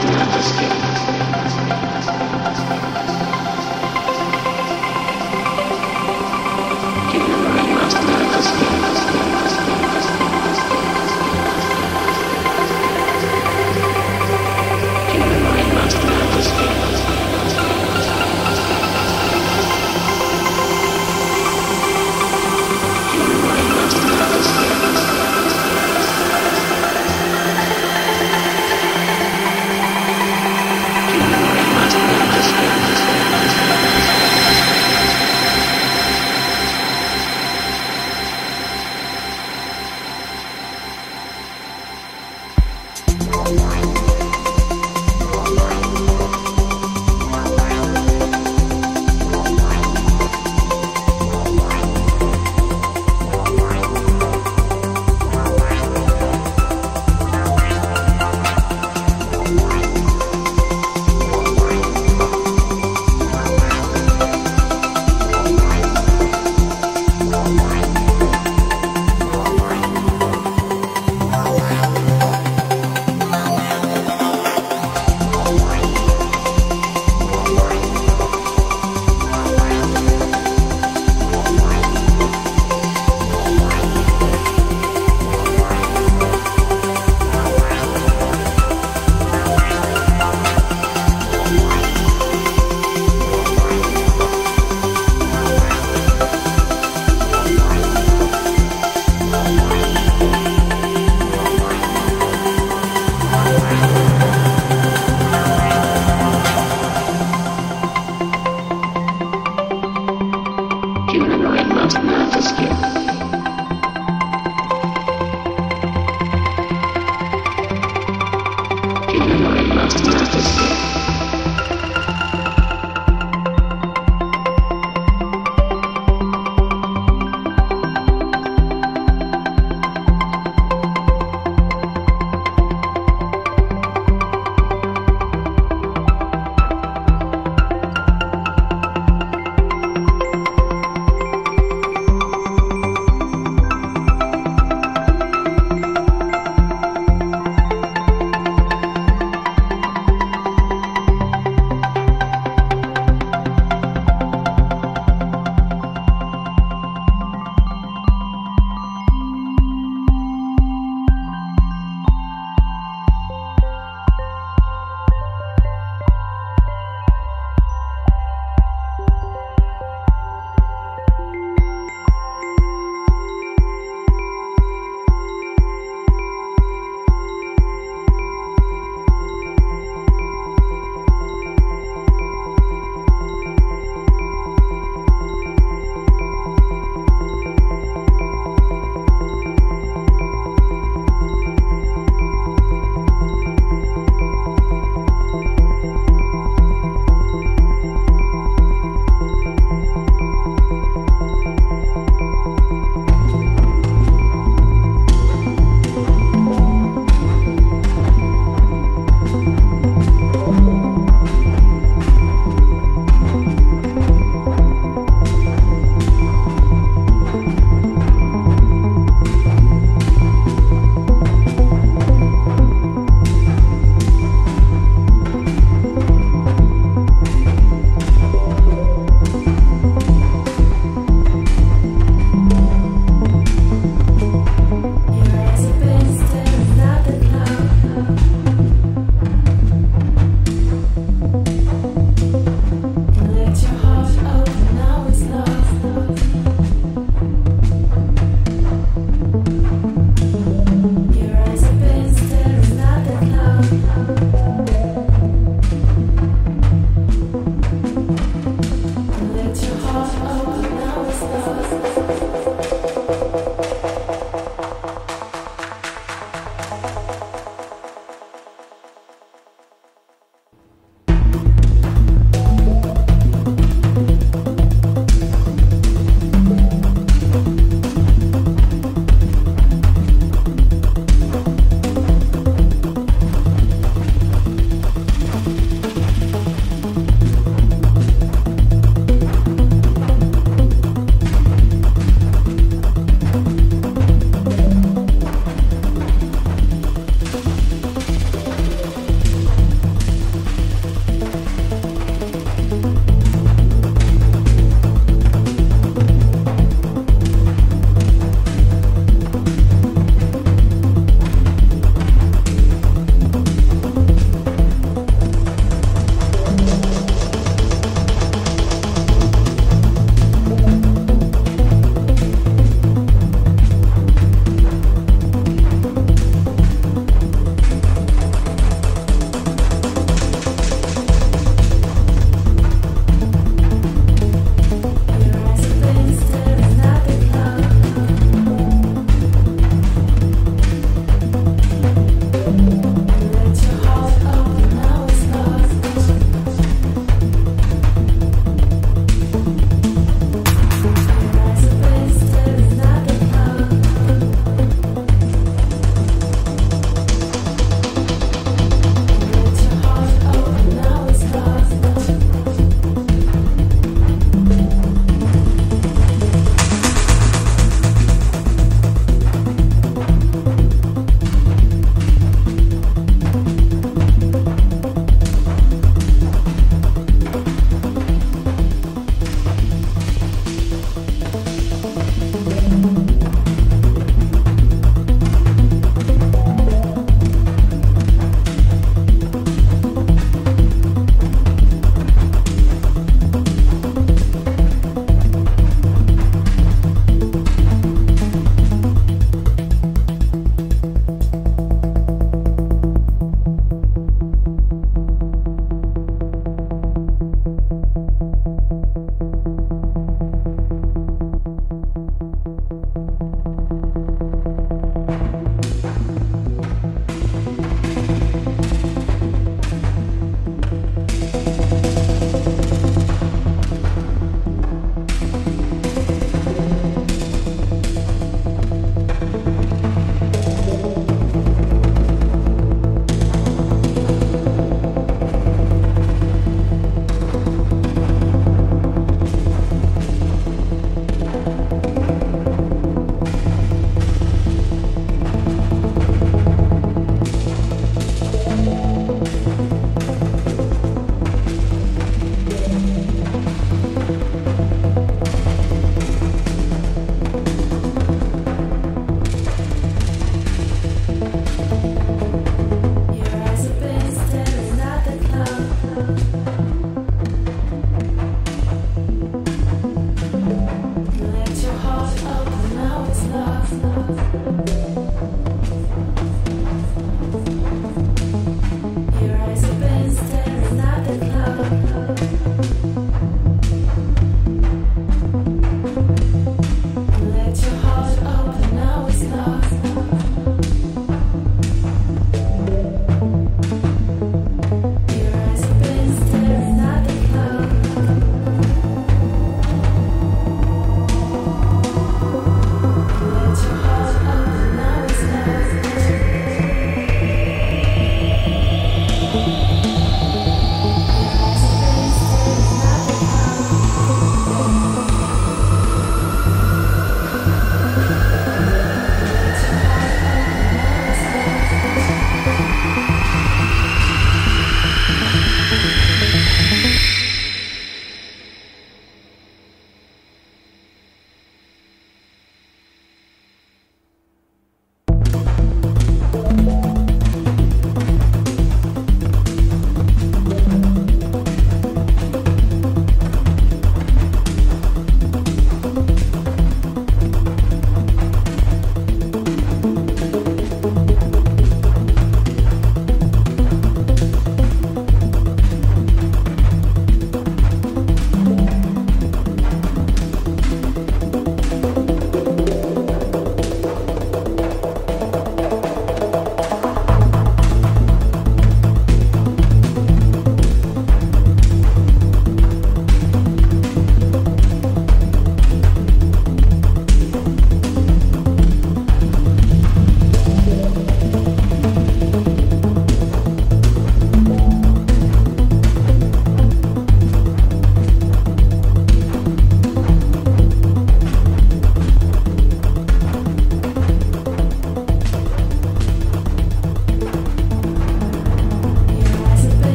to kidding.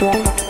Música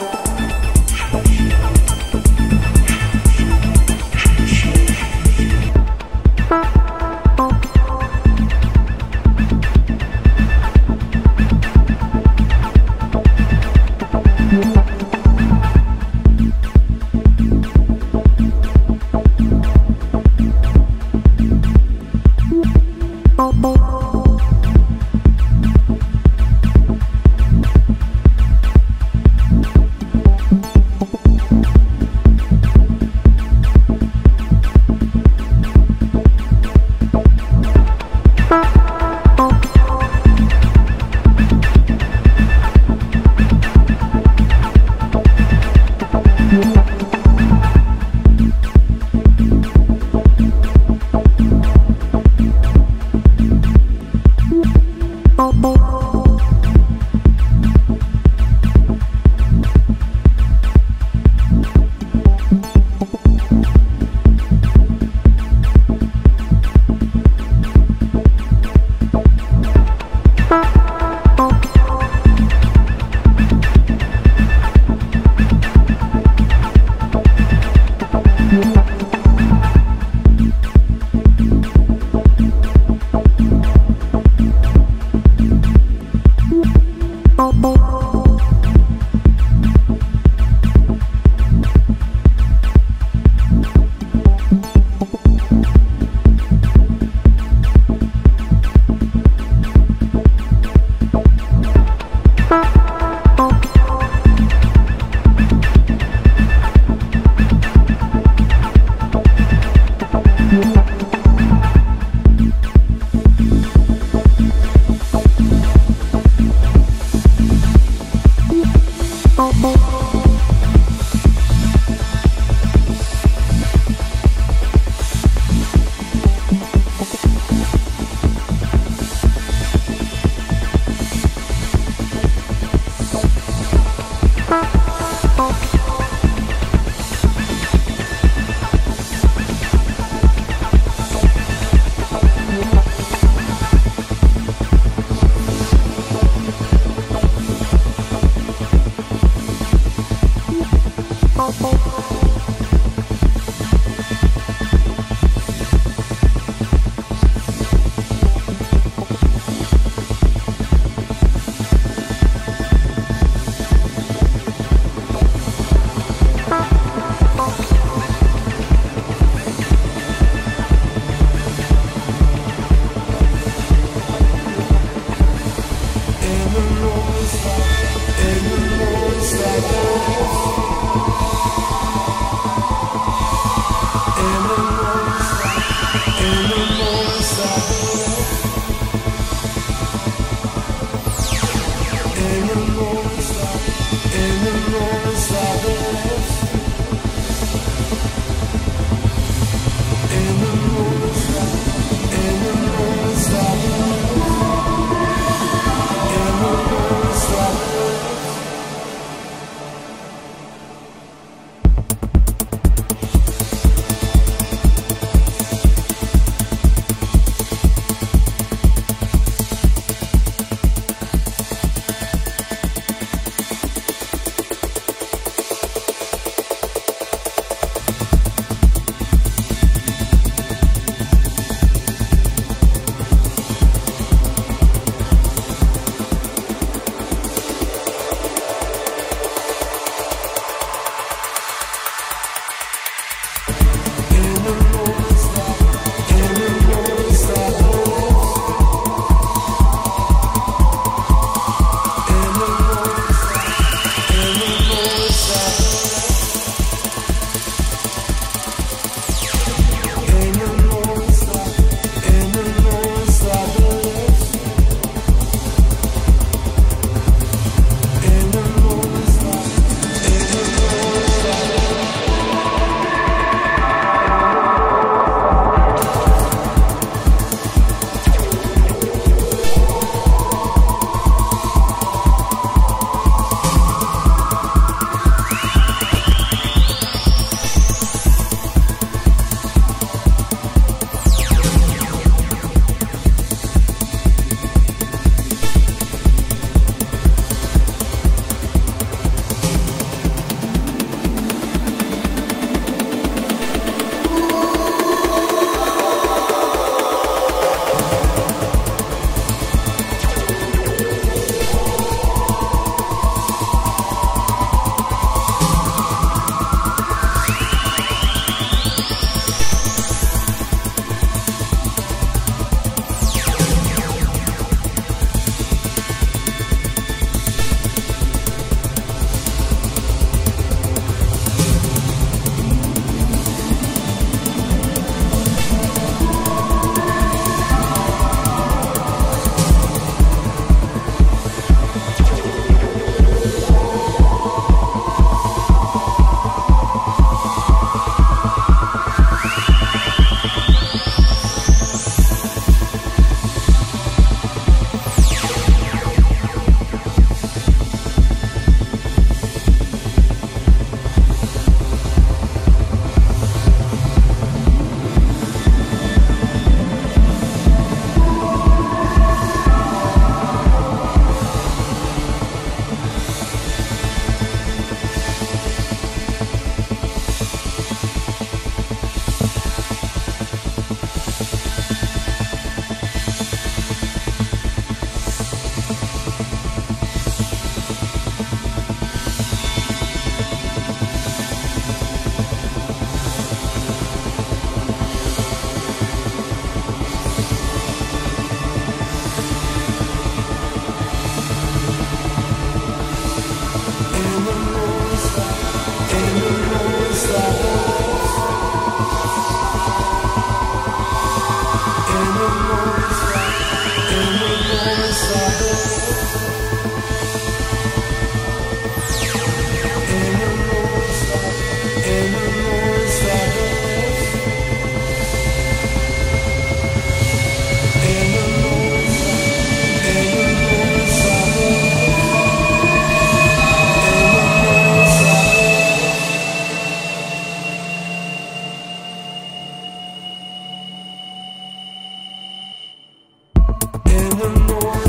the Lord.